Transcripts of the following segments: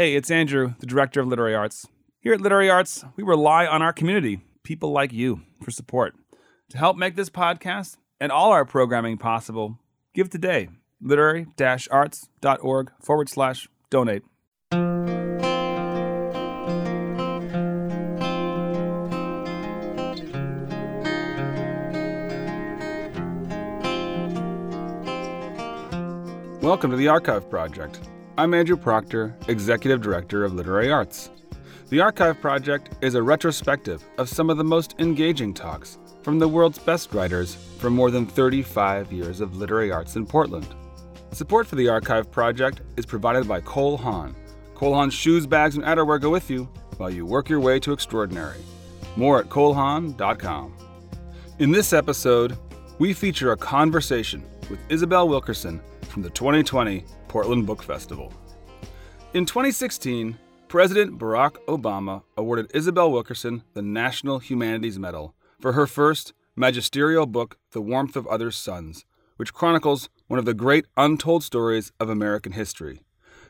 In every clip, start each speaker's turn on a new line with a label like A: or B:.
A: Hey, it's Andrew, the director of Literary Arts. Here at Literary Arts, we rely on our community, people like you, for support. To help make this podcast and all our programming possible, give today. Literary arts.org forward slash donate. Welcome to the Archive Project. I'm Andrew Proctor, Executive Director of Literary Arts. The Archive Project is a retrospective of some of the most engaging talks from the world's best writers for more than 35 years of literary arts in Portland. Support for the Archive Project is provided by Cole Haan. Cole Haan's shoes, bags, and outerwear go with you while you work your way to extraordinary. More at colehaan.com. In this episode, we feature a conversation with Isabel Wilkerson from the 2020 Portland Book Festival. In 2016, President Barack Obama awarded Isabel Wilkerson the National Humanities Medal for her first magisterial book, The Warmth of Other Suns, which chronicles one of the great untold stories of American history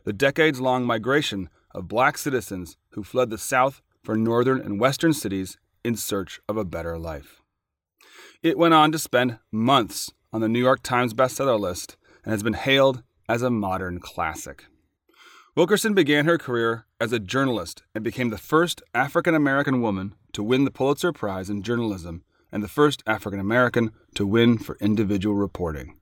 A: the decades long migration of black citizens who fled the South for northern and western cities in search of a better life. It went on to spend months on the New York Times bestseller list and has been hailed as a modern classic. Wilkerson began her career as a journalist and became the first African American woman to win the Pulitzer Prize in journalism and the first African American to win for individual reporting.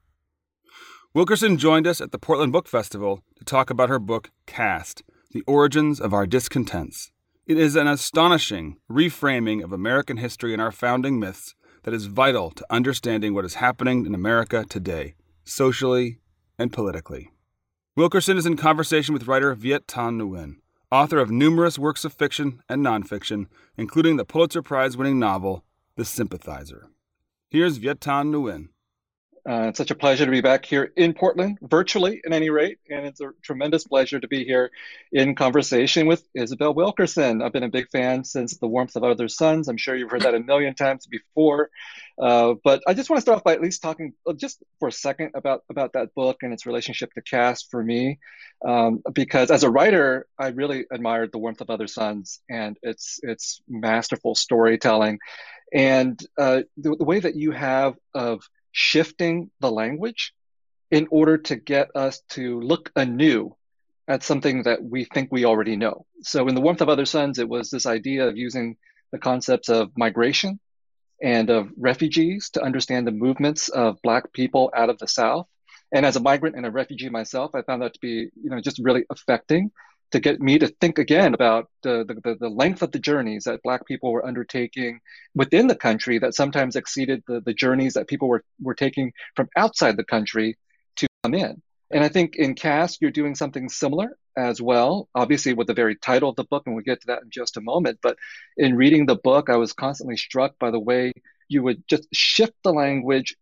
A: Wilkerson joined us at the Portland Book Festival to talk about her book, Caste The Origins of Our Discontents. It is an astonishing reframing of American history and our founding myths that is vital to understanding what is happening in America today, socially and politically. Wilkerson is in conversation with writer Viet Thanh Nguyen, author of numerous works of fiction and nonfiction, including the Pulitzer Prize winning novel, The Sympathizer. Here's Viet Thanh Nguyen.
B: Uh, it's such a pleasure to be back here in Portland, virtually at any rate, and it's a tremendous pleasure to be here in conversation with Isabel Wilkerson. I've been a big fan since The Warmth of Other Suns. I'm sure you've heard that a million times before, uh, but I just want to start off by at least talking uh, just for a second about about that book and its relationship to caste for me, um, because as a writer, I really admired The Warmth of Other Suns and its its masterful storytelling, and uh, the, the way that you have of shifting the language in order to get us to look anew at something that we think we already know. So, in The Warmth of Other Suns, it was this idea of using the concepts of migration and of refugees to understand the movements of Black people out of the South. And as a migrant and a refugee myself, I found that to be, you know, just really affecting to get me to think again about the, the, the, length of the journeys that Black people were undertaking within the country that sometimes exceeded the, the journeys that people were, were taking from outside the country to come in. And I think in Caste, you're doing something similar as well, obviously with the very title of the book, and we'll get to that in just a moment. But in reading the book, I was constantly struck by the way you would just shift the language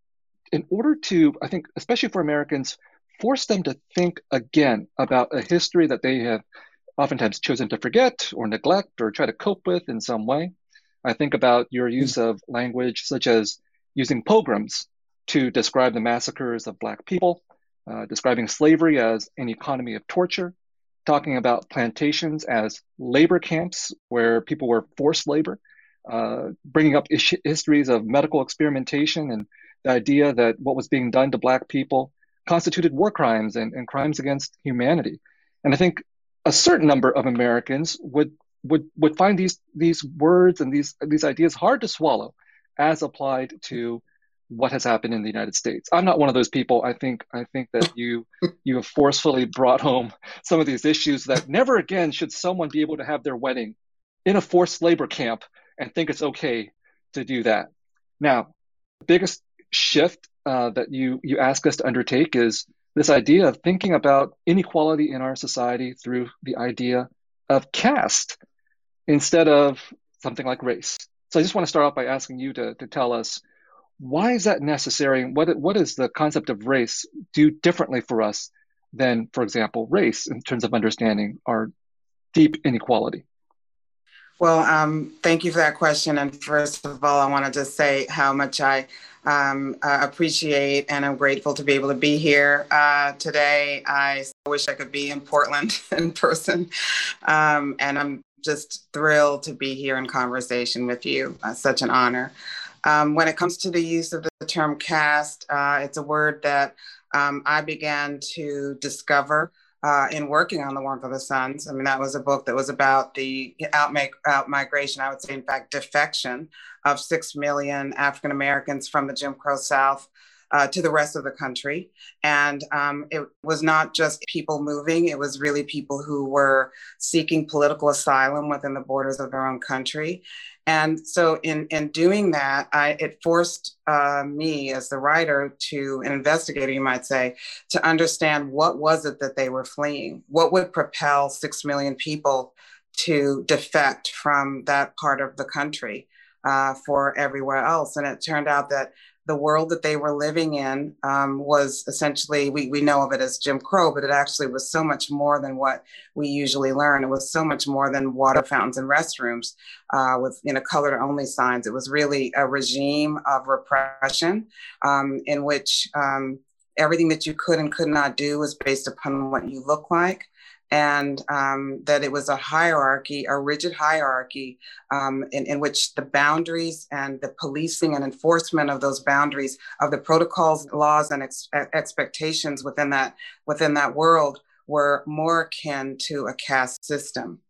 B: in order to, I think, especially for Americans, force them to think again about a history that they have oftentimes chosen to forget or neglect or try to cope with in some way. I think about your use of language such as using pogroms to describe the massacres of Black people, uh, describing slavery as an economy of torture, talking about plantations as labor camps where people were forced labor, uh, bringing up ish- histories of medical experimentation and the idea that what was being done to Black people constituted war crimes and, and crimes against humanity. And I think a certain number of Americans would would would find these these words and these these ideas hard to swallow as applied to what has happened in the United States. I'm not one of those people. I think I think that you you have forcefully brought home some of these issues that never again should someone be able to have their wedding in a forced labor camp and think it's okay to do that. Now, the biggest shift uh, that you you ask us to undertake is this idea of thinking about inequality in our society through the idea of caste instead of something like race. So I just want to start off by asking you to, to tell us why is that necessary? What what does the concept of race do differently for us than, for example, race in terms of understanding our deep inequality?
C: Well, um, thank you for that question. And first of all, I want to just say how much I um, uh, appreciate and I'm grateful to be able to be here uh, today. I wish I could be in Portland in person, um, and I'm just thrilled to be here in conversation with you. Uh, such an honor. Um, when it comes to the use of the term caste, uh, it's a word that um, I began to discover uh, in working on The Warmth of the Suns. I mean, that was a book that was about the out, out migration, I would say, in fact, defection of six million African Americans from the Jim Crow South uh, to the rest of the country. And um, it was not just people moving, it was really people who were seeking political asylum within the borders of their own country. And so, in, in doing that, I, it forced uh, me as the writer to, an investigator, you might say, to understand what was it that they were fleeing? What would propel six million people to defect from that part of the country uh, for everywhere else? And it turned out that the world that they were living in um, was essentially we, we know of it as jim crow but it actually was so much more than what we usually learn. It was so much more than water fountains and restrooms uh, with you know colored only signs. It was really a regime of repression um, in which um, everything that you could and could not do was based upon what you look like and um, that it was a hierarchy, a rigid hierarchy um, in, in, which the boundaries and the policing and enforcement of those boundaries of the protocols, laws, and ex- expectations within that within that world were more akin to a caste system.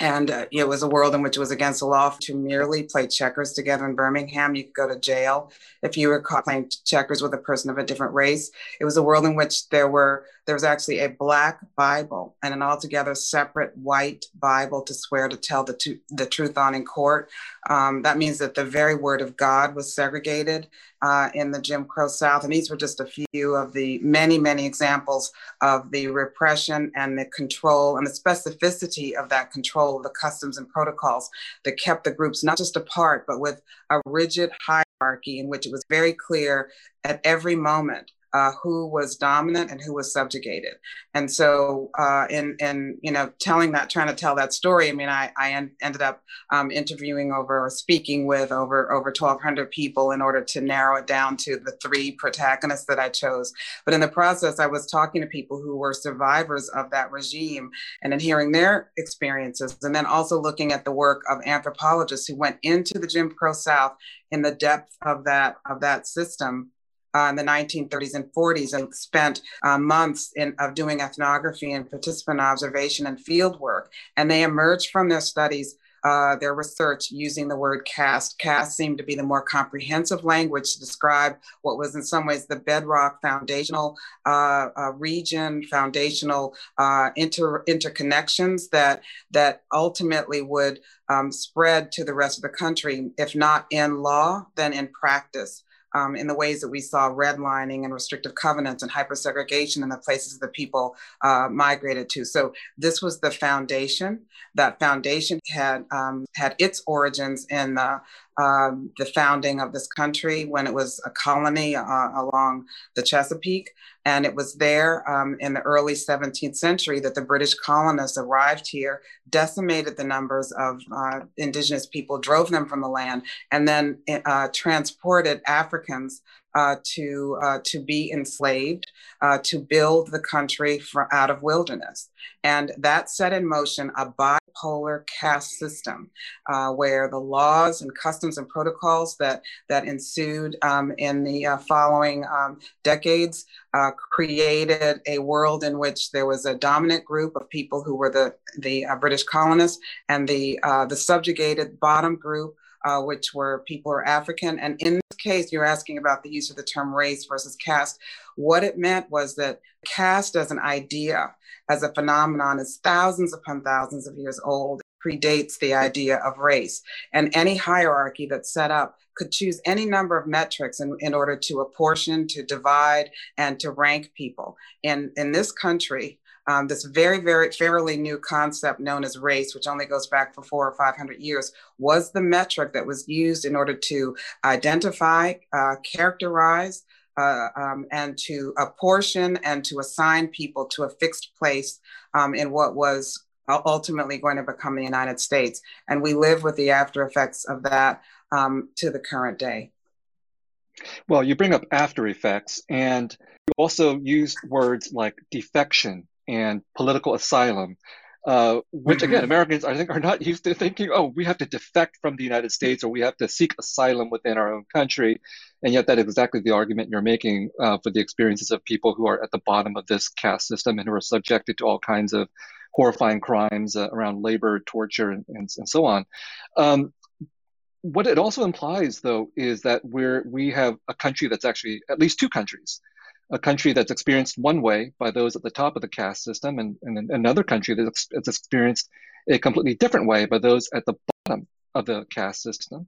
C: And uh, it was a world in which it was against the law to merely play checkers together in Birmingham. You could go to jail if you were caught playing checkers with a person of a different race. It was a world in which there were there was actually a black Bible and an altogether separate white Bible to swear to tell the, the truth on in court. Um, that means that the very word of God was segregated uh, in the Jim Crow South. And these were just a few of the many, many examples of the repression and the control and the specificity of that control, the customs and protocols that kept the groups not just apart, but with a rigid hierarchy in which it was very clear at every moment uh, who was dominant and who was subjugated. And so, uh, in in you know, telling that, trying to tell that story, I mean, I I en- ended up um, interviewing over or speaking with over over 1,200 people in order to narrow it down to the three protagonists that I chose. But in the process, I was talking to people who were survivors of that regime, and in hearing their experiences, and then also looking at the work of anthropologists who went into the Jim Crow South in the depth of that of that system uh, in the 1930s and 40s and spent uh, months in, of doing ethnography and participant observation and field work. And they emerged from their studies uh, their research using the word caste. Caste seemed to be the more comprehensive language to describe what was, in some ways, the bedrock foundational uh, uh, region, foundational uh, inter- interconnections that that ultimately would um, spread to the rest of the country, if not in law, then in practice um, in the ways that we saw redlining and restrictive covenants and hypersegregation in the places that people uh, migrated to. So this was the foundation. That foundation had um, had its origins in the um, the founding of this country when it was a colony uh, along the Chesapeake. And it was there um, in the early 17th century that the British colonists arrived here, decimated the numbers of uh, indigenous people, drove them from the land, and then uh, transported Africans uh, to uh, to be enslaved, uh, to build the country out of wilderness, and that set in motion a bipolar caste system, uh, where the laws and customs and protocols that that ensued um, in the uh, following um, decades uh, created a world in which there was a dominant group of people who were the the British colonists, and the the subjugated bottom group uh, which were people are African. And in this case, you're asking about the use of the term race versus caste. What it meant was that caste as an idea, as a phenomenon, is thousands upon thousands of years old, predates the idea of race. And any hierarchy that's set up could choose any number of metrics in, in order to apportion, to divide, and to rank people. And in this country, um, this very, very fairly new concept known as race, which only goes back for four or 500 years, was the metric that was used in order to identify, uh, characterize, uh, um, and to apportion and to assign people to a fixed place um, in what was ultimately going to become the United States. And we live with the after effects of that um, to the current day.
B: Well, you bring up after effects, and you also use words like defection and political asylum, uh, which again, mm-hmm. Americans I think are not used to thinking, oh, we have to defect from the United States or we have to seek asylum within our own country, and yet that is exactly the argument you're making uh, for the experiences of people who are at the bottom of this caste system and who are subjected to all kinds of horrifying crimes uh, around labor, torture, and, and, and so on. Um, what it also implies, though, is that we're we have a country that's actually at least two countries, a country that's experienced one way by those at the top of the caste system, and, and another country that's, that's experienced a completely different way by those at the bottom of the caste system,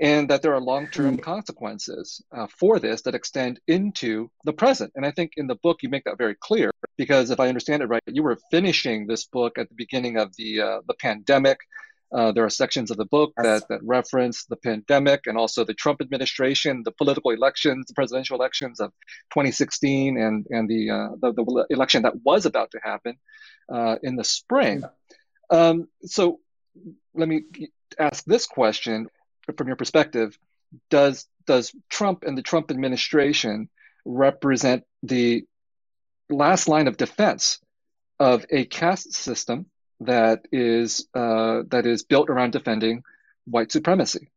B: and that there are long-term mm-hmm. consequences uh, for this that extend into the present. And I think in the book you make that very clear because if I understand it right, you were finishing this book at the beginning of the uh, the pandemic uh, there are sections of the book that, that reference the pandemic and also the Trump administration, the political elections, the presidential elections of 2016, and and the uh, the, the, election that was about to happen uh, in the spring. Um, so let me ask this question from your perspective: Does does Trump and the Trump administration represent the last line of defense of a caste system that is uh, that is built around defending white supremacy.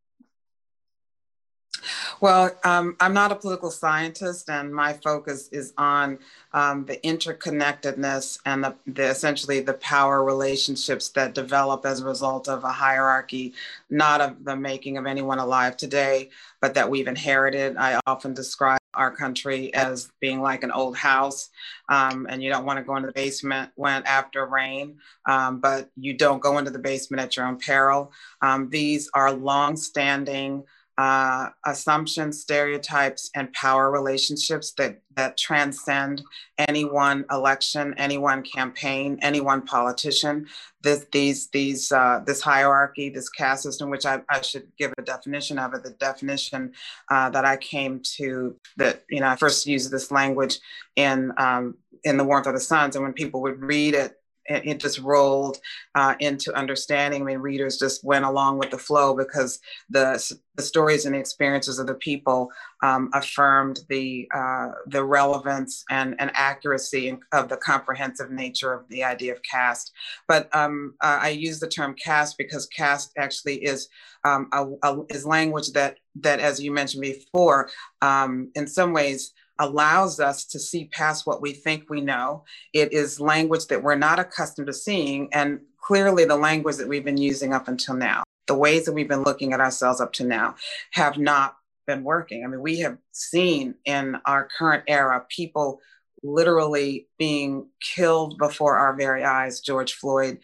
C: Well, um, I'm not a political scientist, and my focus is on um, the interconnectedness and the, the, essentially the power relationships that develop as a result of a hierarchy, not of the making of anyone alive today, but that we've inherited. I often describe our country as being like an old house, um, and you don't want to go into the basement when after rain, um, but you don't go into the basement at your own peril. Um, these are long-standing uh, assumptions, stereotypes, and power relationships that that transcend any one election, any one campaign, any one politician. This these these uh, this hierarchy, this caste system, which I, I should give a definition of it. The definition uh, that I came to that you know I first used this language in um, in the warmth of the suns, and when people would read it it just rolled uh, into understanding. I mean, readers just went along with the flow because the, the stories and the experiences of the people um, affirmed the uh, the relevance and, and accuracy of the comprehensive nature of the idea of caste. But um, uh, I use the term caste because caste actually is um, a, a, is language that that, as you mentioned before, um, in some ways allows us to see past what we think we know. It is language that we're not accustomed to seeing, and clearly the language that we've been using up until now, the ways that we've been looking at ourselves up to now, have not been working. I mean, we have seen in our current era people literally being killed before our very eyes. George Floyd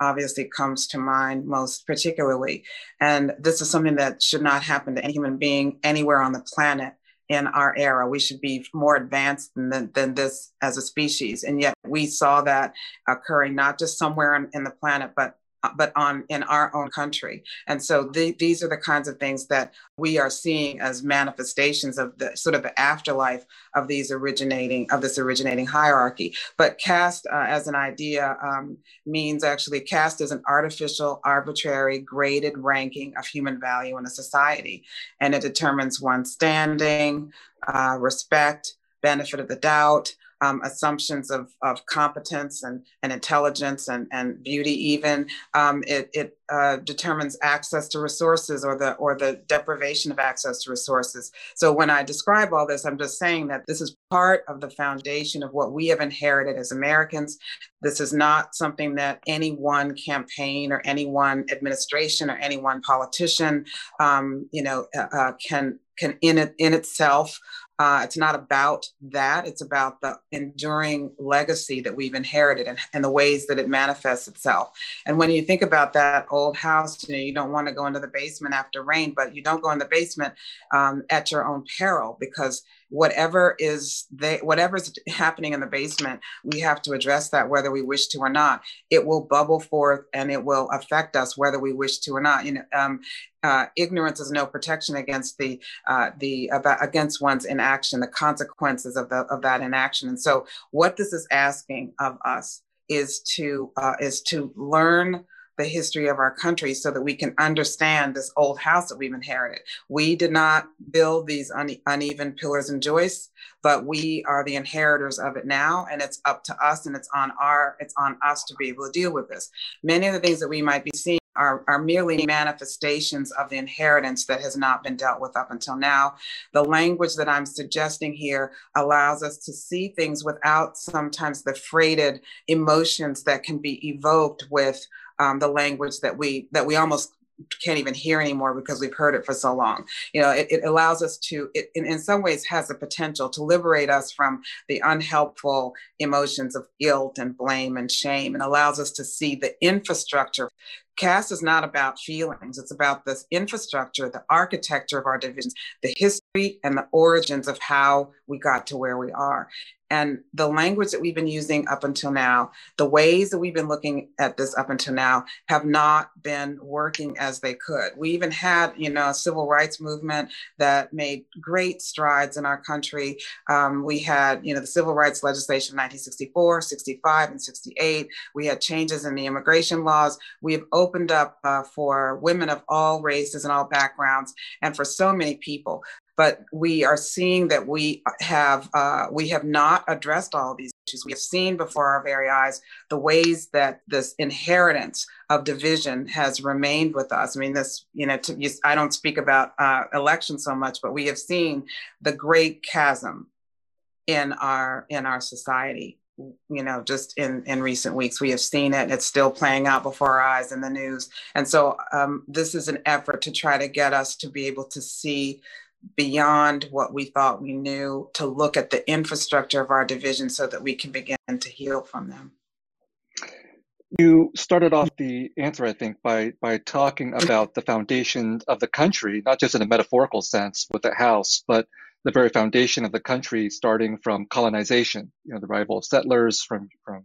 C: obviously comes to mind most particularly. And this is something that should not happen to any human being anywhere on the planet in our era. We should be more advanced than, than this as a species. And yet we saw that occurring not just somewhere in, in the planet, but but on in our own country. And so the, these are the kinds of things that we are seeing as manifestations of the sort of the afterlife of these originating of this originating hierarchy. But caste uh, as an idea um, means actually caste is an artificial, arbitrary, graded ranking of human value in a society, and it determines one's standing, uh, respect, benefit of the doubt um, assumptions of, of competence and, and intelligence and, and beauty even. Um, it it uh, determines access to resources or the or the deprivation of access to resources. So when I describe all this, I'm just saying that this is part of the foundation of what we have inherited as Americans. This is not something that any one campaign or any one administration or any one politician, um, you know, uh, uh can can in it in itself uh, it's not about that. It's about the enduring legacy that we've inherited and, and, the ways that it manifests itself. And when you think about that old house, you know, you don't want to go into the basement after rain, but you don't go in the basement um, at your own peril because whatever is they whatever's happening in the basement we have to address that whether we wish to or not. It will bubble forth and it will affect us whether we wish to or not. You know um, uh, ignorance is no protection against the uh, the about, against one's inaction the consequences of the of that inaction. And so what this is asking of us is to uh, is to learn the history of our country so that we can understand this old house that we've inherited. We did not build these une- uneven pillars and joists, but we are the inheritors of it now, and it's up to us, and it's on our it's on us to be able to deal with this. Many of the things that we might be seeing are, are merely manifestations of the inheritance that has not been dealt with up until now. The language that I'm suggesting here allows us to see things without sometimes the freighted emotions that can be evoked with um, the language that we that we almost can't even hear anymore because we've heard it for so long. You know, it, it allows us to, it in, in some ways has the potential to liberate us from the unhelpful emotions of guilt and blame and shame and allows us to see the infrastructure. Caste is not about feelings, it's about this infrastructure, the architecture of our divisions, the history and the origins of how we got to where we are and the language that we've been using up until now, the ways that we've been looking at this up until now have not been working as they could. We even had, you know, a civil rights movement that made great strides in our country. Um, we had, you know, the civil rights legislation 1964, 65, and 68. We had changes in the immigration laws. We have opened up uh, for women of all races and all backgrounds, and for so many people but we are seeing that we have uh, we have not addressed all these issues. We have seen before our very eyes the ways that this inheritance of division has remained with us. I mean, this you know, to, I don't speak about uh, elections so much, but we have seen the great chasm in our in our society you know just in in recent weeks we have seen it it's still playing out before our eyes in the news and so um, this is an effort to try to get us to be able to see beyond what we thought we knew to look at the infrastructure of our division so that we can begin to heal from them.
B: You started off the answer, I think, by by talking about the foundation of the country, not just in a metaphorical sense with the house, but the very foundation of the country, starting from colonization. You know, the arrival of settlers from from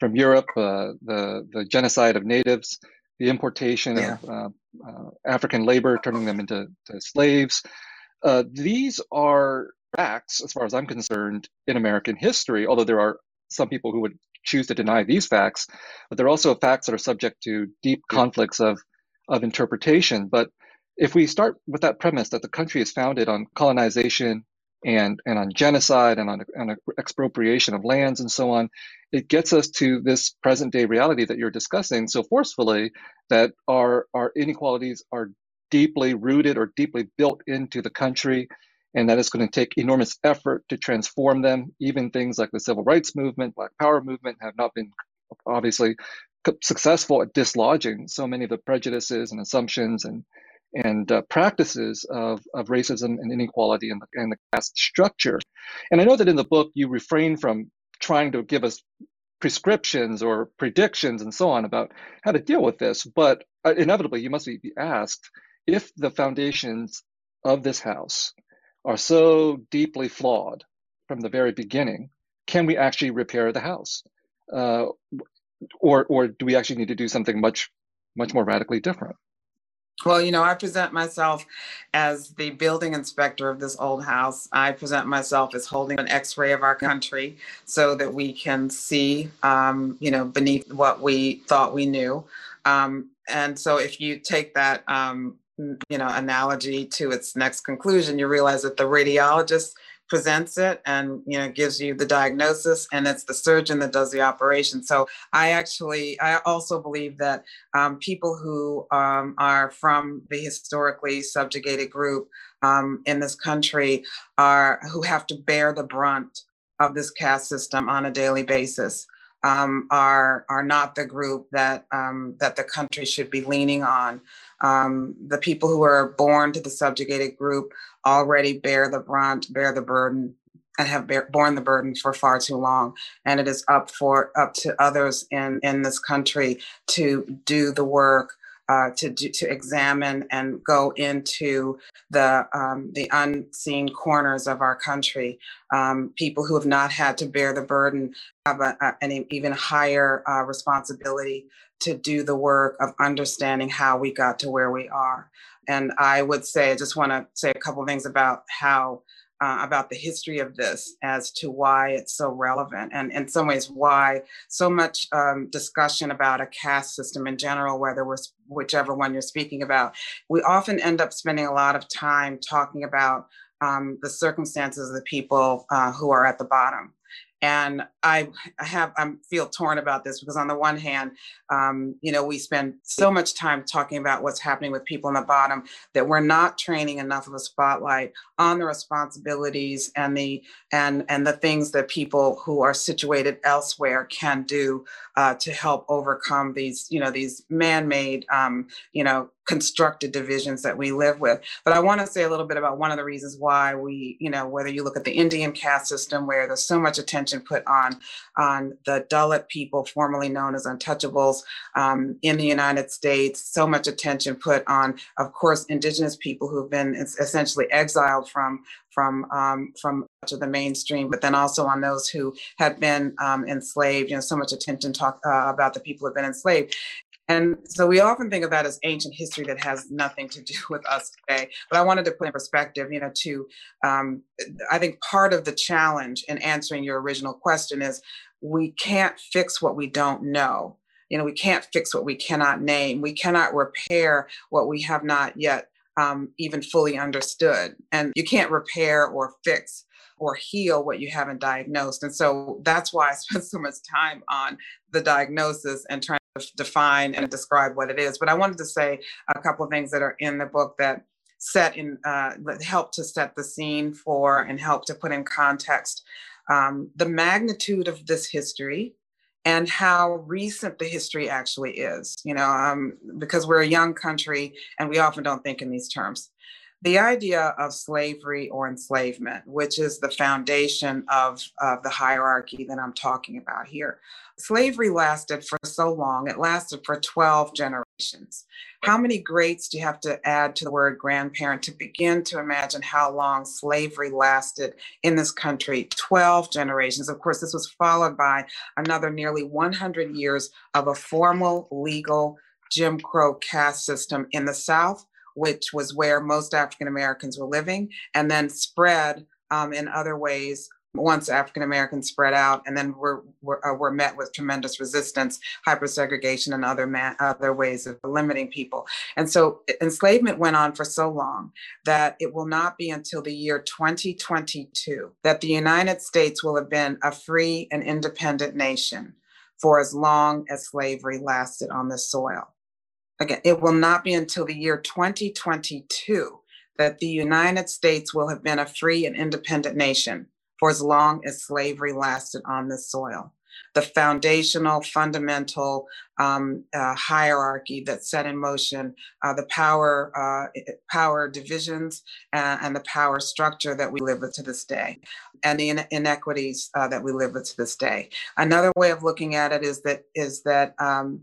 B: from Europe, uh, the the genocide of natives, the importation yeah. of uh, uh, African labor, turning them into slaves, uh, these are facts, as far as I'm concerned, in American history, although there are some people who would choose to deny these facts, but they're also facts that are subject to deep conflicts of, of interpretation. But if we start with that premise that the country is founded on colonization and, and on genocide and on, on expropriation of lands and so on, it gets us to this present day reality that you're discussing so forcefully that our, our inequalities are deeply rooted or deeply built into the country, and that it's going to take enormous effort to transform them. Even things like the civil rights movement, Black Power movement, have not been obviously successful at dislodging so many of the prejudices and assumptions and and uh, practices of, of racism and inequality and the, in the caste structure. And I know that in the book you refrain from trying to give us prescriptions or predictions and so on about how to deal with this, but uh, inevitably you must be asked if the foundations of this house are so deeply flawed from the very beginning, can we actually repair the house? Uh, or, or do we actually need to do something much, much more radically different?
C: Well, you know, I present myself as the building inspector of this old house. I present myself as holding an x ray of our country so that we can see, um, you know, beneath what we thought we knew. Um, and so if you take that um, you know analogy to its next conclusion you realize that the radiologist presents it and you know gives you the diagnosis and it's the surgeon that does the operation so i actually i also believe that um, people who um, are from the historically subjugated group um, in this country are who have to bear the brunt of this caste system on a daily basis um, are are not the group that um, that the country should be leaning on. Um, the people who are born to the subjugated group already bear the brunt, bear the burden, and have bear, borne the burden for far too long. And it is up for up to others in in this country to do the work uh, to do, to examine and go into the um, the unseen corners of our country. Um, people who have not had to bear the burden have a, a, an even higher uh, responsibility to do the work of understanding how we got to where we are. And I would say, I just want to say a couple things about how uh, about the history of this as to why it's so relevant, and in some ways, why so much um, discussion about a caste system in general, whether we're whichever one you're speaking about, we often end up spending a lot of time talking about um, the circumstances of the people uh, who are at the bottom and I have I feel torn about this because on the one hand, um, you know, we spend so much time talking about what's happening with people on the bottom that we're not training enough of a spotlight on the responsibilities and the and and the things that people who are situated elsewhere can do uh, to help overcome these you know these man-made um, you know constructed divisions that we live with. But I want to say a little bit about one of the reasons why we, you know, whether you look at the Indian caste system where there's so much attention put on on the Dalit people, formerly known as untouchables, um, in the United States, so much attention put on, of course, indigenous people who've been essentially exiled from from um, from much of the mainstream, but then also on those who had been um, enslaved. You know, so much attention talk uh, about the people who've been enslaved, and so we often think of that as ancient history that has nothing to do with us today. But I wanted to put in perspective, you know, to um, I think part of the challenge in answering your original question is we can't fix what we don't know. You know, we can't fix what we cannot name. We cannot repair what we have not yet um, even fully understood. And you can't repair or fix or heal what you haven't diagnosed. And so that's why I spend so much time on the diagnosis and trying define and describe what it is. But I wanted to say a couple of things that are in the book that set in uh, that help to set the scene for and help to put in context um, the magnitude of this history and how recent the history actually is. You know, um, because we're a young country and we often don't think in these terms. The idea of slavery or enslavement, which is the foundation of, of the hierarchy that I'm talking about here, slavery lasted for so long, it lasted for 12 generations. How many greats do you have to add to the word grandparent to begin to imagine how long slavery lasted in this country? 12 generations. Of course, this was followed by another nearly 100 years of a formal legal Jim Crow caste system in the South, which was where most African Americans were living, and then spread um, in other ways once African Americans spread out, and then were were, uh, were met with tremendous resistance, hypersegregation, and other man, other ways of limiting people. And so enslavement went on for so long that it will not be until the year 2022 that the United States will have been a free and independent nation for as long as slavery lasted on this soil. Again, it will not be until the year 2022 that the United States will have been a free and independent nation for as long as slavery lasted on this soil. The foundational, fundamental um, uh, hierarchy that set in motion uh, the power, uh, power divisions and, and, the power structure that we live with to this day, and the in- inequities uh, that we live with to this day. Another way of looking at it is that is that um,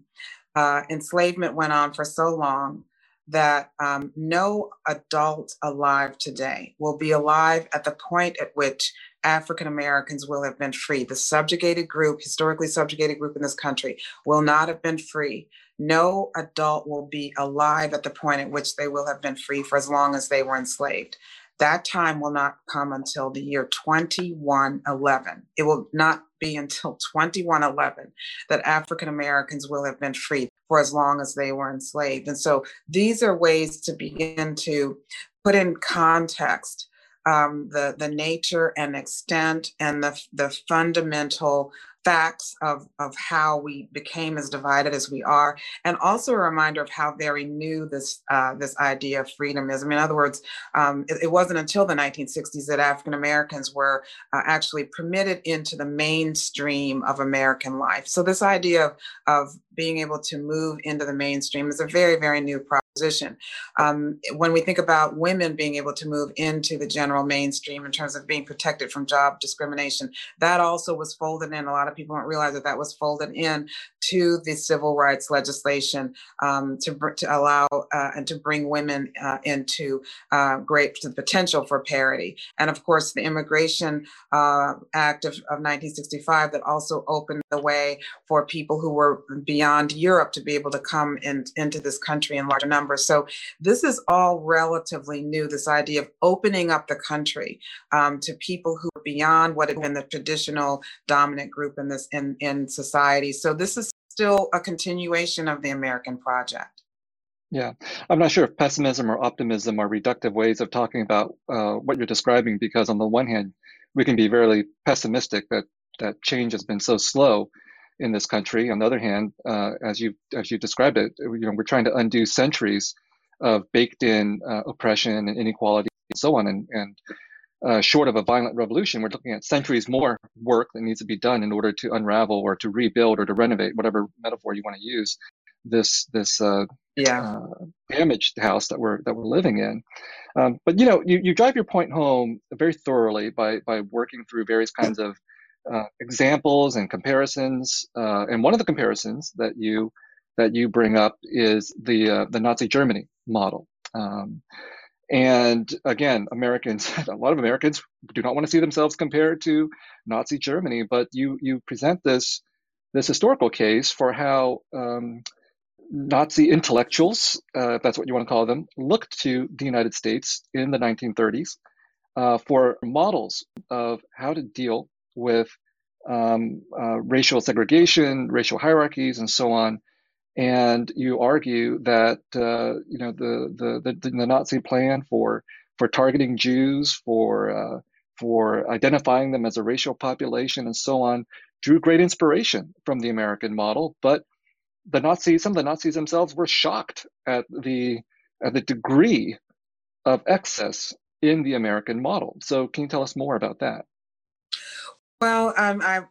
C: uh, enslavement went on for so long that um, no adult alive today will be alive at the point at which African Americans will have been free. The subjugated group, historically subjugated group in this country, will not have been free. No adult will be alive at the point at which they will have been free for as long as they were enslaved. That time will not come until the year 2111. It will not be until 2111 that African Americans will have been free for as long as they were enslaved. And so these are ways to begin to put in context um, the the nature and extent and the the fundamental facts of, of how we became as divided as we are, and also a reminder of how very new this uh, this idea of freedom is. I mean, in other words, um, it, it, wasn't until the 1960s that African Americans were uh, actually permitted into the mainstream of American life. So this idea of, of being able to move into the mainstream is a very, very new proposition. Um, when we think about women being able to move into the general mainstream in terms of being protected from job discrimination, that also was folded in. A lot of people don't realize that that was folded in to the civil rights legislation um, to, to allow uh, and to bring women uh, into uh, great potential for parity. And of course, the Immigration uh, Act of, of 1965 that also opened the way for people who were beyond Europe to be able to come in, into this country in larger numbers So this is all relatively new. This idea of opening up the country um, to people who are beyond what had been the traditional dominant group in this in in society. So this is still a continuation of the American project.
B: Yeah, I'm not sure if pessimism or optimism are reductive ways of talking about uh, what you're describing, because on the one hand, we can be very pessimistic that that change has been so slow in this country. On the other hand, uh, as you as you described it, you know, we're trying to undo centuries of baked-in uh, oppression and inequality and so on. And, and uh, short of a violent revolution, we're looking at centuries more work that needs to be done in order to unravel or to rebuild or to renovate, whatever metaphor you want to use, this this uh, yeah. Uh, damaged house that we're that we're living in. Um, but you know, you, you drive your point home very thoroughly by by working through various kinds of uh, examples and comparisons. Uh, and one of the comparisons that you that you bring up is the uh, the Nazi Germany model. Um, and again, Americans, a lot of Americans do not want to see themselves compared to Nazi Germany, but you you present this this historical case for how um, Nazi intellectuals, uh, if that's what you want to call them, looked to the United States in the 1930s uh, for models of how to deal with um, uh, racial segregation, racial hierarchies, and so on. And you argue that uh, you know the, the, the the Nazi plan for for targeting Jews, for uh, for identifying them as a racial population, and so on, drew great inspiration from the American model. But the Nazis, some of the Nazis themselves, were shocked at the at the degree of excess in the American model. So, can you tell us more about that?
C: Well, um, I,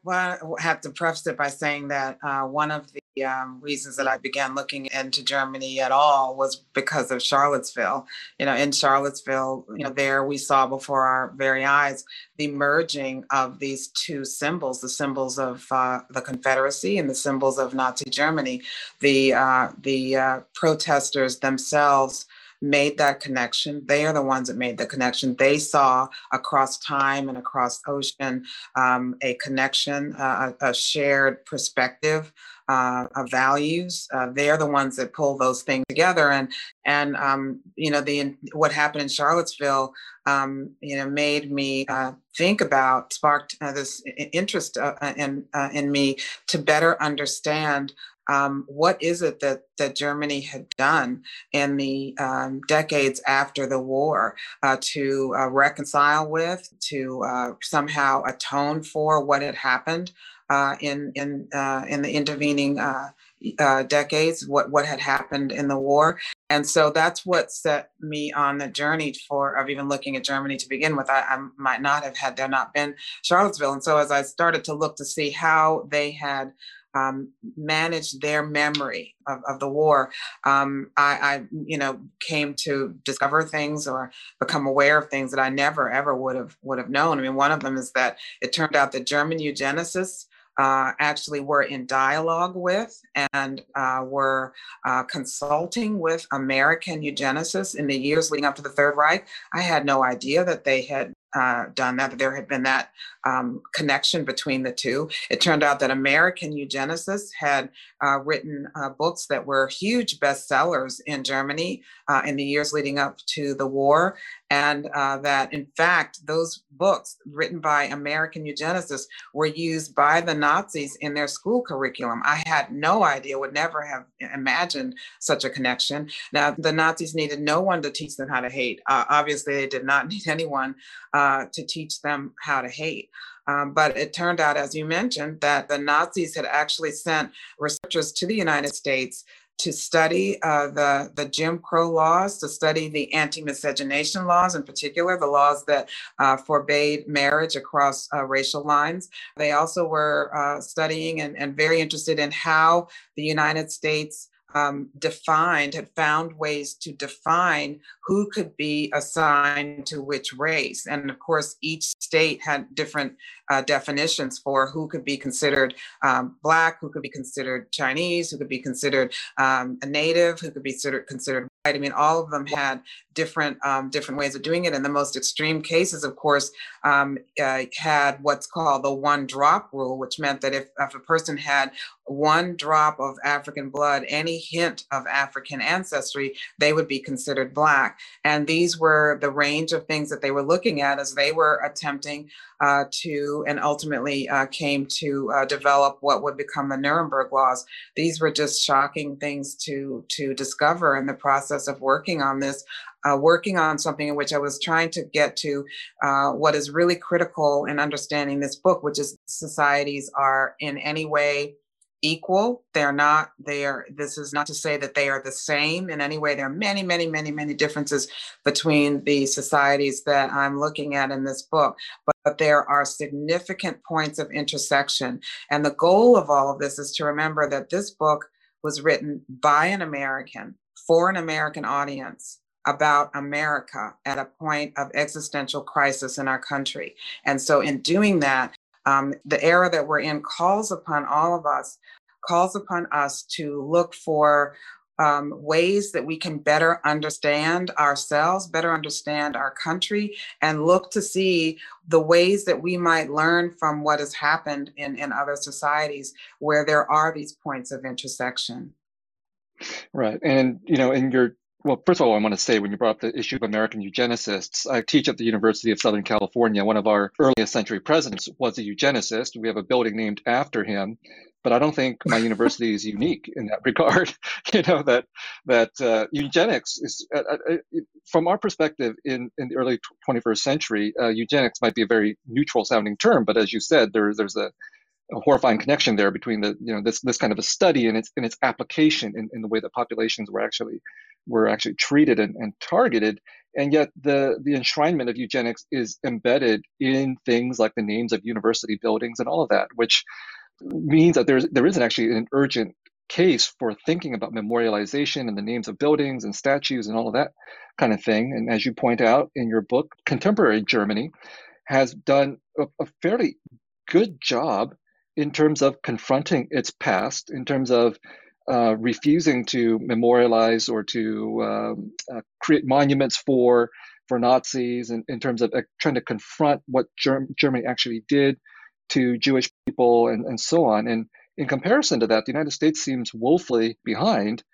C: have to preface it by saying that uh, one of the um, reasons that I began looking into Germany at all was because of Charlottesville. You know, in Charlottesville, you know, there we saw before our very eyes the merging of these two symbols, the symbols of uh, the Confederacy and the symbols of Nazi Germany. The uh, the uh, protesters themselves made that connection. They are the ones that made the connection. They saw across time and across ocean um, a connection, uh, a, shared perspective. Uh, of values, uh, they're the ones that pull those things together, and and um, you know the what happened in Charlottesville, um, you know, made me uh, think about, sparked uh, this interest uh, in in me to better understand um, what is it that, that Germany had done in the um, decades after the war uh, to uh, reconcile with, to uh, somehow atone for what had happened uh, in in uh, in the intervening uh, decades, what what had happened in the war, and so that's what set me on the journey for of even looking at Germany to begin with. I, I might not have had there not been Charlottesville, and so as I started to look to see how they had um, manage their memory of, of the war, um, I, I, you know, came to discover things or become aware of things that I never ever would have would have known. I mean, one of them is that it turned out that German eugenicists uh, actually were in dialogue with and uh, were uh, consulting with American eugenicists in the years leading up to the Third Reich. I had no idea that they had uh, done that, there had been that um, connection between the two. It turned out that American eugenicists had uh, written uh, books that were huge bestsellers in Germany uh, in the years leading up to the war, and uh, that in fact, those books written by American eugenicists were used by the Nazis in their school curriculum. I had no idea, would never have imagined such a connection. Now, the Nazis needed no one to teach them how to hate. Uh, obviously, they did not need anyone to teach them how to hate. Um, but it turned out, as you mentioned, that the Nazis had actually sent researchers to the United States to study uh, the, the Jim Crow laws, to study the anti miscegenation laws, in particular, the laws that uh, forbade marriage across uh, racial lines. They also were uh, studying and, and very interested in how the United States um, defined, had found ways to define who could be assigned to which race. And of course, each state had different uh, definitions for who could be considered um, Black, who could be considered Chinese, who could be considered um, a native, who could be considered, considered white. I mean, all of them had different um, different ways of doing it. And the most extreme cases, of course, um, uh, had what's called the one drop rule, which meant that if, if a person had one drop of African blood, any hint of African ancestry, they would be considered Black. And these were the range of things that they were looking at as they were attempting uh, to and ultimately uh, came to uh, develop what would become the Nuremberg laws. These were just shocking things to, to discover in the process of working on this. Uh, working on something in which I was trying to get to uh, what is really critical in understanding this book, which is societies are in any way equal. They're not, they are, this is not to say that they are the same in any way. There are many, many, many, many differences between the societies that I'm looking at in this book, but, but there are significant points of intersection. And the goal of all of this is to remember that this book was written by an American for an American audience about America at a point of existential crisis in our country. And so, in doing that, um, the era that we're in calls upon all of us, calls upon us to look for um, ways that we can better understand ourselves, better understand our country, and look to see the ways that we might learn from what has happened in, in other societies where there are these points of intersection.
B: Right. And, you know, in your well, first of all, I want to say when you brought up the issue of American eugenicists, I teach at the University of Southern California. One of our earliest century presidents was a eugenicist. We have a building named after him, but I don't think my university is unique in that regard. you know that that uh, eugenics is, uh, uh, uh from our perspective in, in the early 21st century, uh, eugenics might be a very neutral sounding term, but as you said, there, there's a a horrifying connection there between the you know this this kind of a study and its in its application in, in the way that populations were actually were actually treated and, and targeted. And yet the the enshrinement of eugenics is embedded in things like the names of university buildings and all of that which means that there's there isn't actually an urgent case for thinking about memorialization and the names of buildings and statues and all of that kind of thing. And as you point out in your book contemporary germany has done a, a fairly good job in terms of confronting its past, in terms of uh, refusing to memorialize or to um, uh, create monuments for for Nazis, and in terms of uh, trying to confront what Germ- Germany actually did to Jewish people, and, and so on. And in comparison to that, the United States seems woefully behind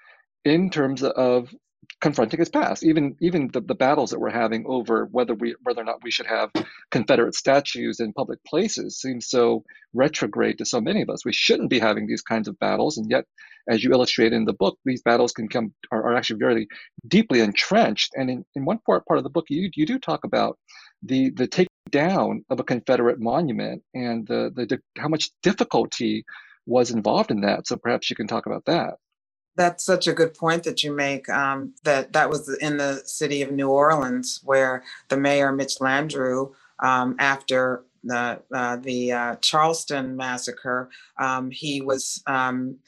B: in terms of confronting its past. Even even the, the battles that we're having over whether we whether or not we should have Confederate statues in public places seems so retrograde to so many of us. We shouldn't be having these kinds of battles, and yet, as you illustrate in the book, these battles can come are, are actually very deeply entrenched. And in, in one part part of the book, you you do talk about the the taking down of a Confederate monument and the the how much difficulty was involved in that. So perhaps you can talk about that.
C: That's such a good point that you make. Um, that that was in the city of New Orleans, where the mayor Mitch Landrieu, um, after the uh, the uh, Charleston massacre, um, he was um,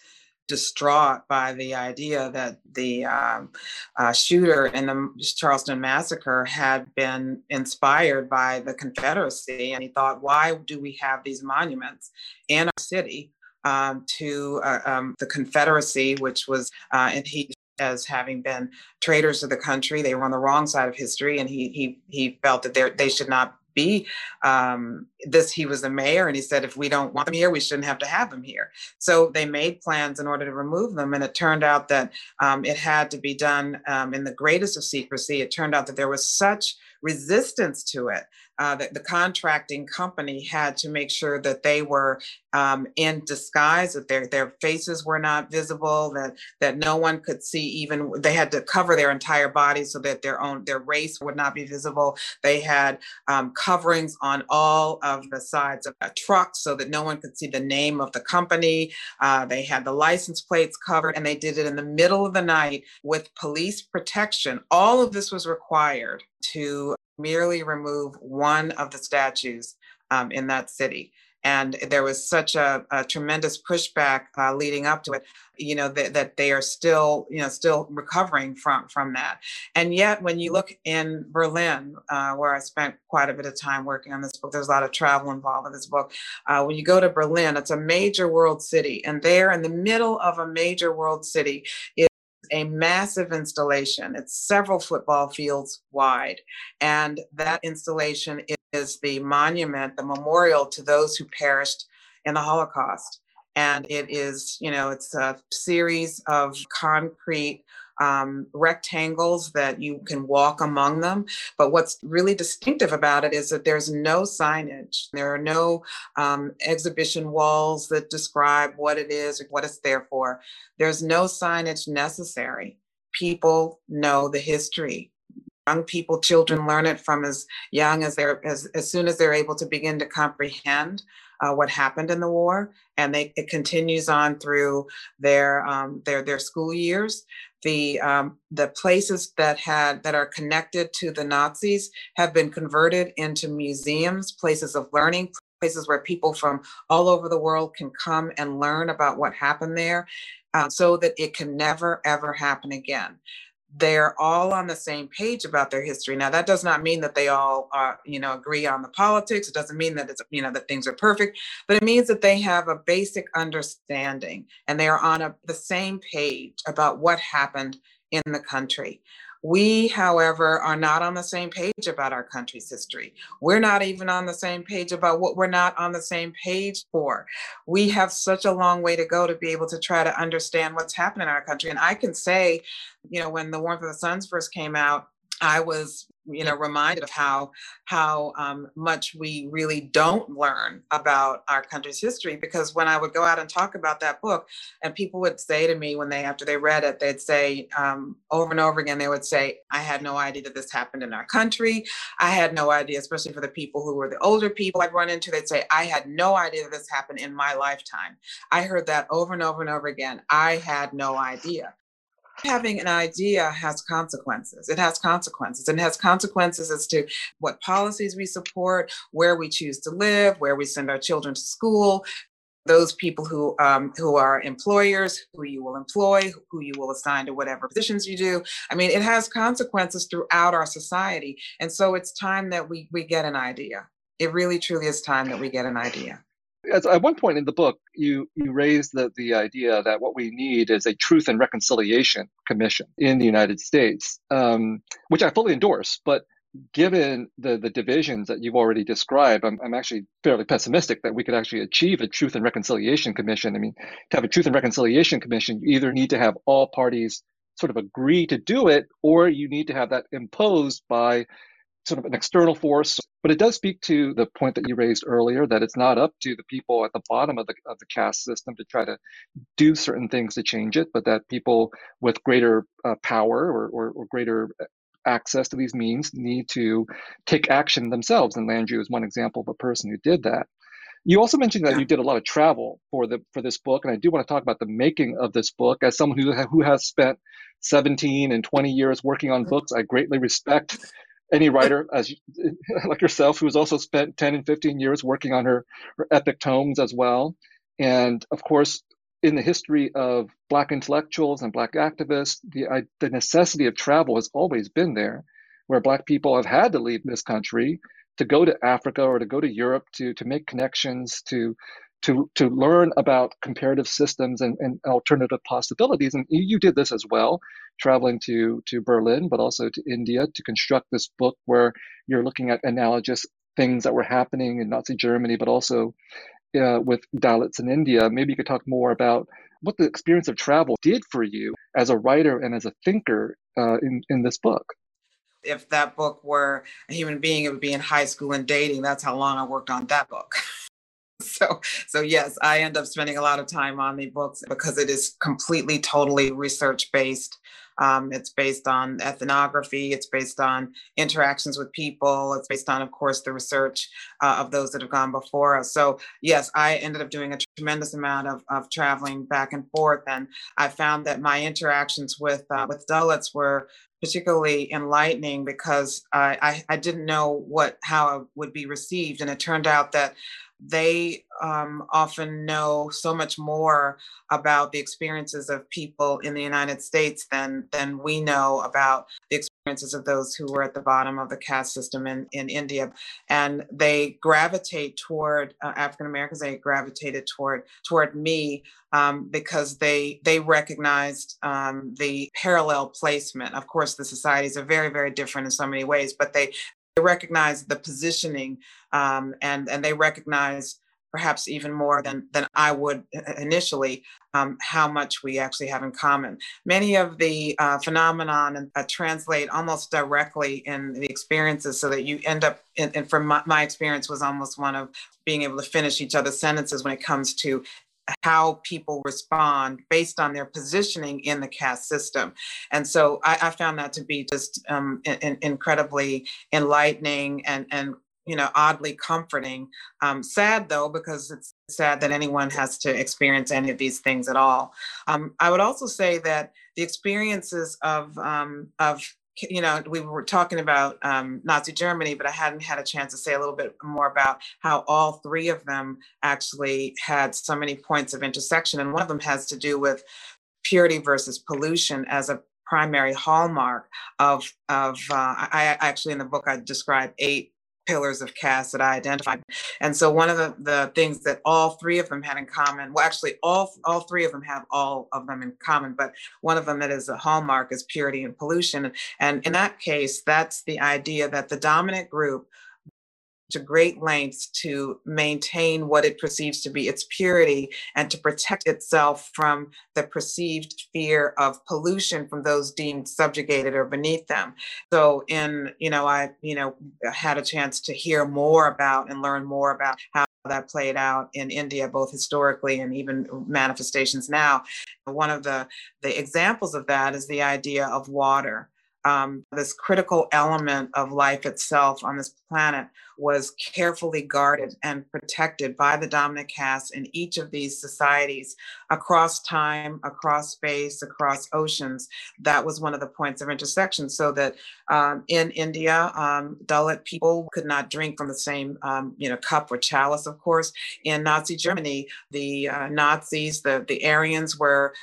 C: distraught by the idea that the um, uh, shooter in the Charleston massacre had been inspired by the Confederacy, and he thought, why do we have these monuments in our city? Um, to uh, um, the Confederacy, which was, uh, and he as having been traitors to the country, they were on the wrong side of history, and he he he felt that they should not be um, this he was the mayor and he said if we don't want them here we shouldn't have to have them here. So they made plans in order to remove them and it turned out that um, it had to be done um, in the greatest of secrecy. It turned out that there was such resistance to it uh, that the contracting company had to make sure that they were um, in disguise, that their their faces were not visible, that that no one could see even. They had to cover their entire body so that their own their race would not be visible. They had um, coverings on all of the sides of a truck so that no one could see the name of the company. Uh, they had the license plates covered, and they did it in the middle of the night with police protection. All of this was required to merely remove one of the statues um, in that city. and there was such a, a tremendous pushback uh, leading up to it you know that, they are still you know still recovering from from that and yet when you look in berlin uh, where i spent quite a bit of time working on this book there's a lot of travel involved in this book uh, when you go to berlin it's a major world city and there in the middle of a major world city a massive installation. It's several football fields wide. And that installation is the monument, the memorial to those who perished in the Holocaust. And it is, you know, it's a series of concrete um, rectangles that you can walk among them. But what's really distinctive about it is that there's no signage. There are no um, exhibition walls that describe what it is or what it's there for. There's no signage necessary. People know the history young people children learn it from as young as they're as, as soon as they're able to begin to comprehend uh, what happened in the war and they it continues on through their um, their their school years the um, the places that had that are connected to the nazis have been converted into museums places of learning places where people from all over the world can come and learn about what happened there uh, so that it can never ever happen again they're all on the same page about their history. Now, that does not mean that they all, are, you know, agree on the politics. It doesn't mean that it's, you know, that things are perfect, but it means that they have a basic understanding and they are on a, the same page about what happened in the country. We, however, are not on the same page about our country's history. We're not even on the same page about what we're not on the same page for. We have such a long way to go to be able to try to understand what's happening in our country. And I can say, you know, when The Warmth of Other Suns first came out, I was, you know, reminded of how how um, much we really don't learn about our country's history. Because when I would go out and talk about that book, and people would say to me when they after they read it, they'd say um, over and over again, they would say, "I had no idea that this happened in our country. I had no idea." Especially for the people who were the older people I'd run into, they'd say, "I had no idea that this happened in my lifetime." I heard that over and over and over again. I had no idea having an idea has consequences. It has consequences and has consequences as to what policies we support, where we choose to live, where we send our children to school, those people who um, who are employers, who you will employ, who you will assign to whatever positions you do. I mean, it has consequences throughout our society, and so it's time that we we get an idea. It really, truly is time that we get an idea
B: as at one point in the book, you you raised the the idea that what we need is a Truth and Reconciliation Commission in the United States, um, which I fully endorse. But given the the divisions that you've already described, I'm, I'm actually fairly pessimistic that we could actually achieve a Truth and Reconciliation Commission. I mean, to have a Truth and Reconciliation Commission, you either need to have all parties sort of agree to do it, or you need to have that imposed by sort of an external force. But it does speak to the point that you raised earlier that it's not up to the people at the bottom of the of the caste system to try to do certain things to change it, but that people with greater uh, power or, or, or greater access to these means need to take action themselves. And Landrieu is one example of a person who did that. You also mentioned that you did a lot of travel for the for this book, and I do want to talk about the making of this book. As someone who who has spent 17 and 20 years working on books, I greatly respect any writer as like yourself who's also spent 10 and 15 years working on her, her epic tomes as well. And of course in the history of black intellectuals and black activists the, the necessity of travel has always been there where black people have had to leave this country to go to africa or to go to europe to, to make connections to to to learn about comparative systems and, and alternative possibilities. And you, you did this as well, traveling to to Berlin, but also to India to construct this book where you're looking at analogous things that were happening in Nazi Germany, but also uh, with Dalits in India. Maybe you could talk more about what the experience of travel did for you as a writer and as a thinker uh, in in this book
C: if that book were a human being, it would be in high school and dating. That's how long I worked on that book. so so yes i end up spending a lot of time on the books because it is completely totally research based um, it's based on ethnography it's based on interactions with people it's based on of course the research uh, of those that have gone before us. So yes i ended up doing a tremendous amount of, of traveling back and forth and i found that my interactions with uh, with dalits were particularly enlightening because I, I, I didn't know what how i would be received and it turned out that they um, often know so much more about the experiences of people in the United States than than we know about the experiences of those who were at the bottom of the caste system in, in India. And they gravitate toward uh, African Americans. They gravitated toward toward me um, because they they recognized um, the parallel placement. Of course, the societies are very very different in so many ways, but they they recognize the positioning um, and and they recognize perhaps even more than than I would initially um, how much we actually have in common. Many of the uh, phenomenon uh, translate almost directly in the experiences, so that you end up. And from my, my experience, was almost one of being able to finish each other's sentences when it comes to how people respond based on their positioning in the caste system. And so I, I found that to be just um, in, incredibly enlightening and, and you know oddly comforting um, sad though because it's sad that anyone has to experience any of these things at all um, i would also say that the experiences of um, of you know, we were talking about um, Nazi Germany, but I hadn't had a chance to say a little bit more about how all three of them actually had so many points of intersection. And one of them has to do with purity versus pollution as a primary hallmark of, of uh, I actually in the book, I describe eight pillars of caste that I identified. And so one of the, the things that all three of them had in common, well, actually all, all three of them have all of them in common, but one of them that is a hallmark is purity and pollution. And in that case, that's the idea that the dominant group to great lengths to maintain what it perceives to be its purity and to protect itself from the perceived fear of pollution from those deemed subjugated or beneath them. So in, you know, I, you know, had a chance to hear more about and learn more about how that played out in India, both historically and even manifestations now. One of the, the examples of that is the idea of water um, this critical element of life itself on this planet was carefully guarded and protected by the dominant caste in each of these societies across time, across space, across oceans. That was one of the points of intersection. So that um, in India, um, Dalit people could not drink from the same, um, you know, cup or chalice. Of course, in Nazi Germany, the uh, Nazis, the the Aryans were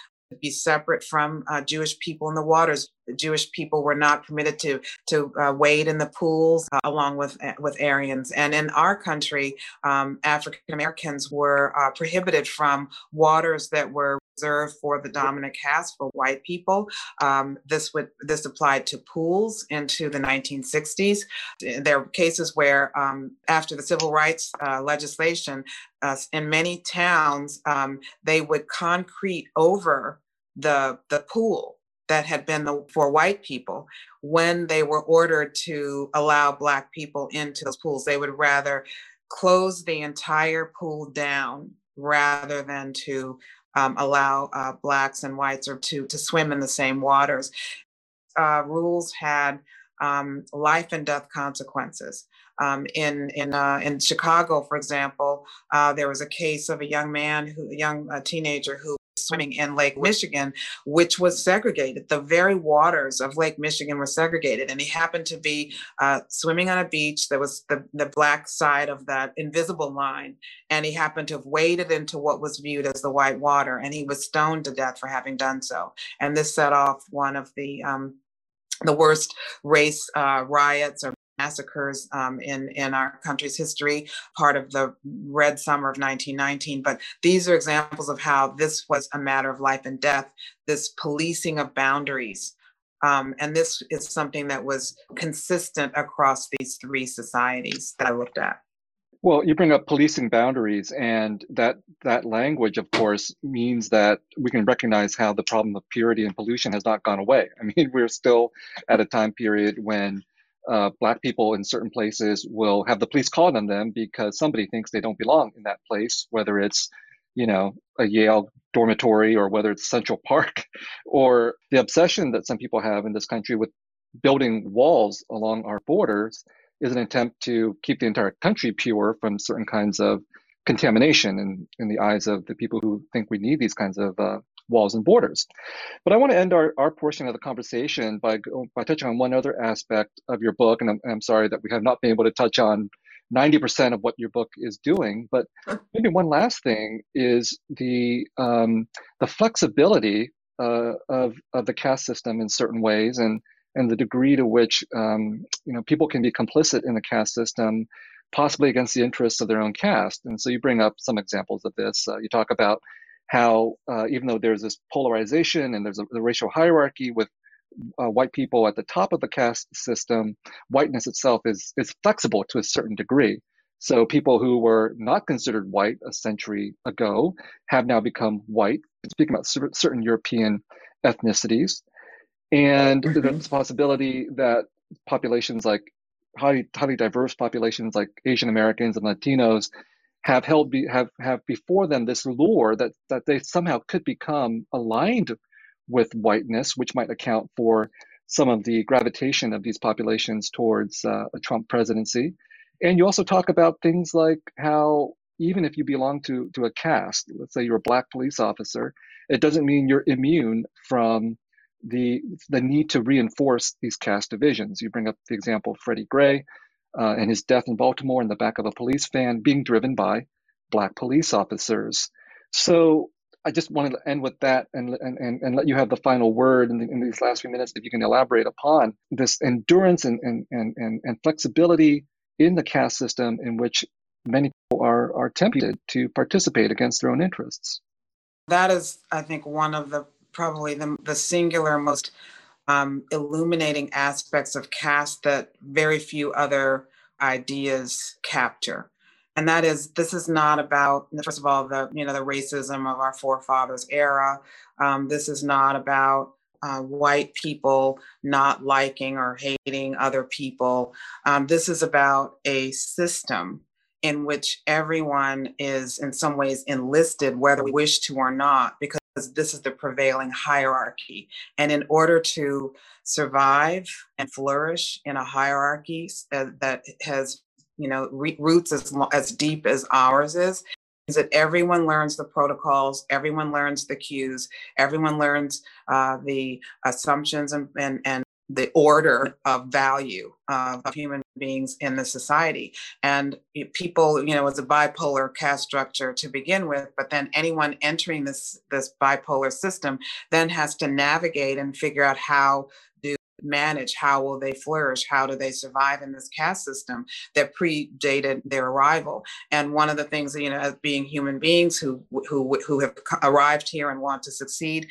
C: be separate from uh, Jewish people in the waters. Jewish people were not permitted to to uh, wade in the pools uh, along with uh, with Aryans. And in our country, um, African Americans were uh, prohibited from waters that were reserved for the dominant caste for white people. Um, this would this applied to pools into the 1960s. There were cases where um, after the civil rights uh, legislation, uh, in many towns, um, they would concrete over the the pool that had been the, for white people when they were ordered to allow black people into those pools they would rather close the entire pool down rather than to um, allow uh, blacks and whites or to to swim in the same waters. Uh, rules had um, life and death consequences. Um, in in uh, in Chicago, for example, uh, there was a case of a young man who, a young uh, teenager who swimming in Lake Michigan, which was segregated. The very waters of Lake Michigan were segregated, and he happened to be uh, swimming on a beach that was the the black side of that invisible line, and he happened to have waded into what was viewed as the white water, and he was stoned to death for having done so. And this set off one of the um, the worst race uh, riots or massacres um, in, in our country's history, part of the Red Summer of 1919. But these are examples of how this was a matter of life and death, this policing of boundaries. Um, and this is something that was consistent across these three societies that I looked at.
B: Well, you bring up policing boundaries, and that that language, of course, means that we can recognize how the problem of purity and pollution has not gone away. I mean, we're still at a time period when uh, black people in certain places will have the police called on them because somebody thinks they don't belong in that place, whether it's you know a Yale dormitory or whether it's Central Park, or the obsession that some people have in this country with building walls along our borders is an attempt to keep the entire country pure from certain kinds of contamination in, in the eyes of the people who think we need these kinds of uh, walls and borders. But I want to end our, our portion of the conversation by, by touching on one other aspect of your book. And I'm, I'm sorry that we have not been able to touch on 90% of what your book is doing. But maybe one last thing is the, um, the flexibility uh, of, of the caste system in certain ways and, and the degree to which um, you know, people can be complicit in the caste system possibly against the interests of their own caste. And so you bring up some examples of this. Uh, you talk about how uh, even though there's this polarization and there's a, a racial hierarchy with uh, white people at the top of the caste system, whiteness itself is is flexible to a certain degree. So people who were not considered white a century ago have now become white. Speaking about certain European ethnicities, and mm-hmm. there's a possibility that populations like highly highly diverse populations like Asian Americans and Latinos have held be, have have before them this lure that that they somehow could become aligned with whiteness, which might account for some of the gravitation of these populations towards uh, a Trump presidency. And you also talk about things like how even if you belong to to a caste, let's say you're a black police officer, it doesn't mean you're immune from the the need to reinforce these caste divisions. You bring up the example of Freddie Gray, uh, and his death in Baltimore in the back of a police van being driven by black police officers. So I just wanted to end with that and, and, and let you have the final word in, the, in these last few minutes if you can elaborate upon this endurance and, and, and, and flexibility in the caste system in which many people are, are tempted to participate against their own interests.
C: That is, I think, one of the probably the, the singular most um, illuminating aspects of caste that very few other ideas capture. And that is this is not about first of all the you know the racism of our forefathers era. Um, this is not about uh, white people not liking or hating other people. Um, this is about a system in which everyone is in some ways enlisted whether we wish to or not because this is the prevailing hierarchy. And in order to survive and flourish in a hierarchy uh, that has, you know, roots as, as deep as ours is, is that everyone learns the protocols, everyone learns the cues, everyone learns uh, the assumptions and, and, and the order of value of human beings in the society. And people, you know, it's a bipolar caste structure to begin with, but then anyone entering this this bipolar system then has to navigate and figure out how to manage how will they flourish how do they survive in this caste system that predated their arrival and one of the things you know as being human beings who who who have arrived here and want to succeed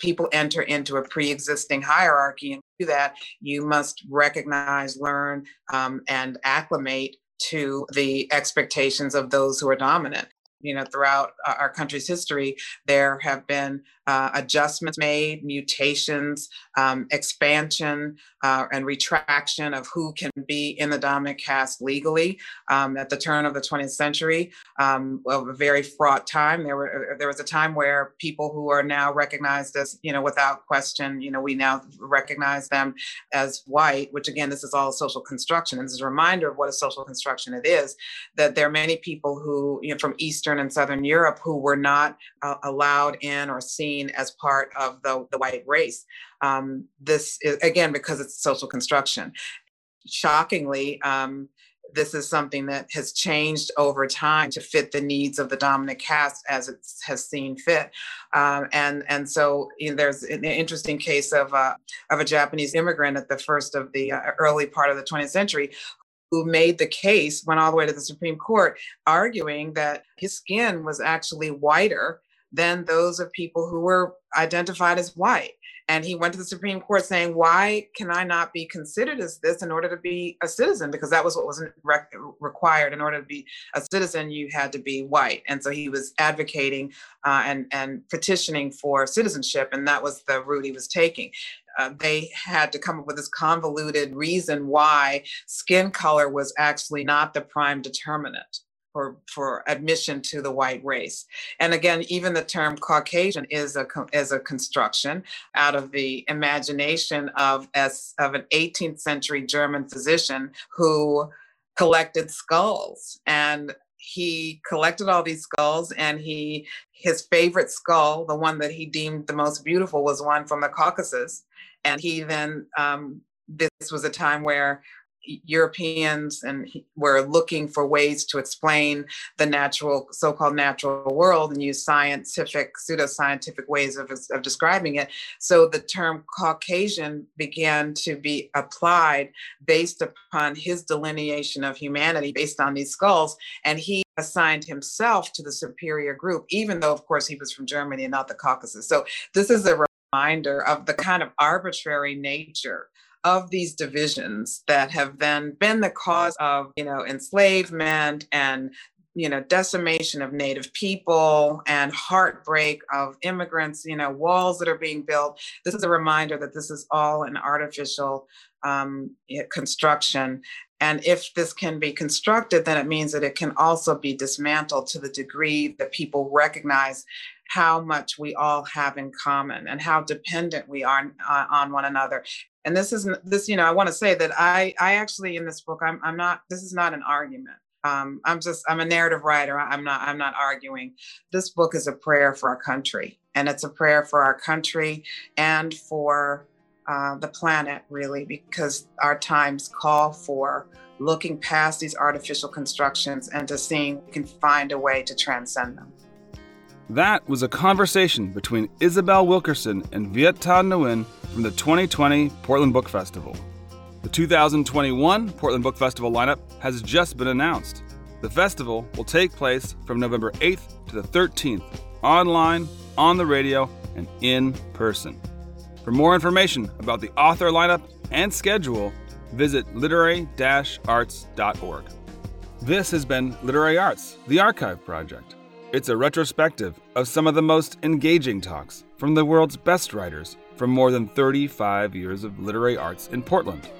C: people enter into a pre-existing hierarchy and do that you must recognize learn um, and acclimate to the expectations of those who are dominant. You know throughout our country's history there have been uh, adjustments made, mutations, um, expansion, uh, and retraction of who can be in the dominant caste legally. Um, at the turn of the 20th century, um, of a very fraught time, there were there was a time where people who are now recognized as you know without question, you know we now recognize them as white. Which again, this is all a social construction, and this is a reminder of what a social construction it is. That there are many people who you know from Eastern and Southern Europe who were not uh, allowed in or seen seen as part of the, the white race. Um, this is, again, because it's social construction. Shockingly, um, this is something that has changed over time to fit the needs of the dominant caste as it has seen fit. Um, and and so you know, there's an interesting case of uh, of a Japanese immigrant at the first of the uh, early part of the 20th century who made the case, went all the way to the Supreme Court, arguing that his skin was actually whiter than those of people who were identified as white. And he went to the Supreme Court saying, Why can I not be considered as this in order to be a citizen? Because that was what was re- required. In order to be a citizen, you had to be white. And so he was advocating uh, and, and petitioning for citizenship, and that was the route he was taking. Uh, they had to come up with this convoluted reason why skin color was actually not the prime determinant for, for admission to the white race. And again, even the term Caucasian is a, is a construction out of the imagination of, as, of an 18th century German physician who collected skulls and he collected all these skulls and he his favorite skull the one that he deemed the most beautiful was one from the caucasus and he then um, this was a time where Europeans and were looking for ways to explain the natural, so-called natural world, and use scientific, pseudoscientific ways of, of describing it. So the term Caucasian began to be applied based upon his delineation of humanity based on these skulls, and he assigned himself to the superior group, even though, of course, he was from Germany and not the Caucasus. So this is a reminder of the kind of arbitrary nature of these divisions that have then been the cause of, you know, enslavement and you know decimation of native people and heartbreak of immigrants you know walls that are being built. This is a reminder that this is all an artificial um, construction. And if this can be constructed then it means that it can also be dismantled to the degree that people recognize how much we all have in common and how dependent we are uh, on one another and this is this you know i want to say that i i actually in this book i'm, I'm not this is not an argument. Um, i'm just i'm a narrative writer. I'm not i'm not arguing. This book is a prayer for our country and it's a prayer for our country and for uh, the planet really because our times call for looking past these artificial constructions and to seeing we can find a way to transcend them
A: that was a conversation between Isabel Wilkerson and Viet Thanh Nguyen from the 2020 Portland Book Festival. The 2021 Portland Book Festival lineup has just been announced. The festival will take place from November 8th to the 13th, online, on the radio, and in person. For more information about the author lineup and schedule, visit literary arts.org. This has been Literary Arts, the Archive Project. It's a retrospective of some of the most engaging talks from the world's best writers from more than 35 years of literary arts in Portland.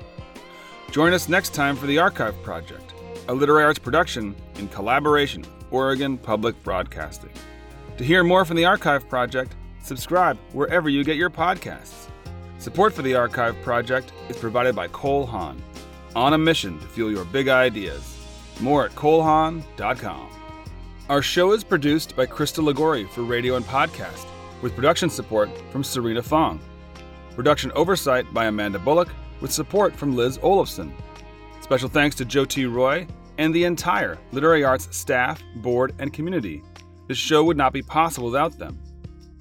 A: Join us next time for the Archive Project, a literary arts production in collaboration with Oregon Public Broadcasting. To hear more from the Archive Project, subscribe wherever you get your podcasts. Support for the Archive Project is provided by Cole Haan, on a mission to fuel your big ideas. More at colehaan.com. Our show is produced by Krista Ligori for radio and podcast, with production support from Serena Fong. Production oversight by Amanda Bullock, with support from Liz Olafson. Special thanks to Joe T. Roy and the entire Literary Arts staff, board, and community. This show would not be possible without them.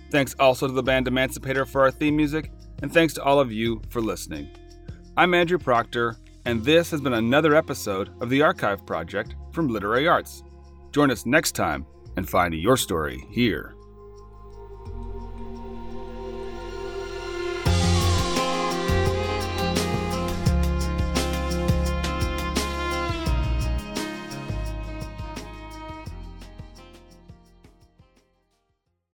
A: Thanks also to the band Emancipator for our theme music, and thanks to all of you for listening. I'm Andrew Proctor, and this has been another episode of the Archive Project from Literary Arts. Join us next time and find your story here.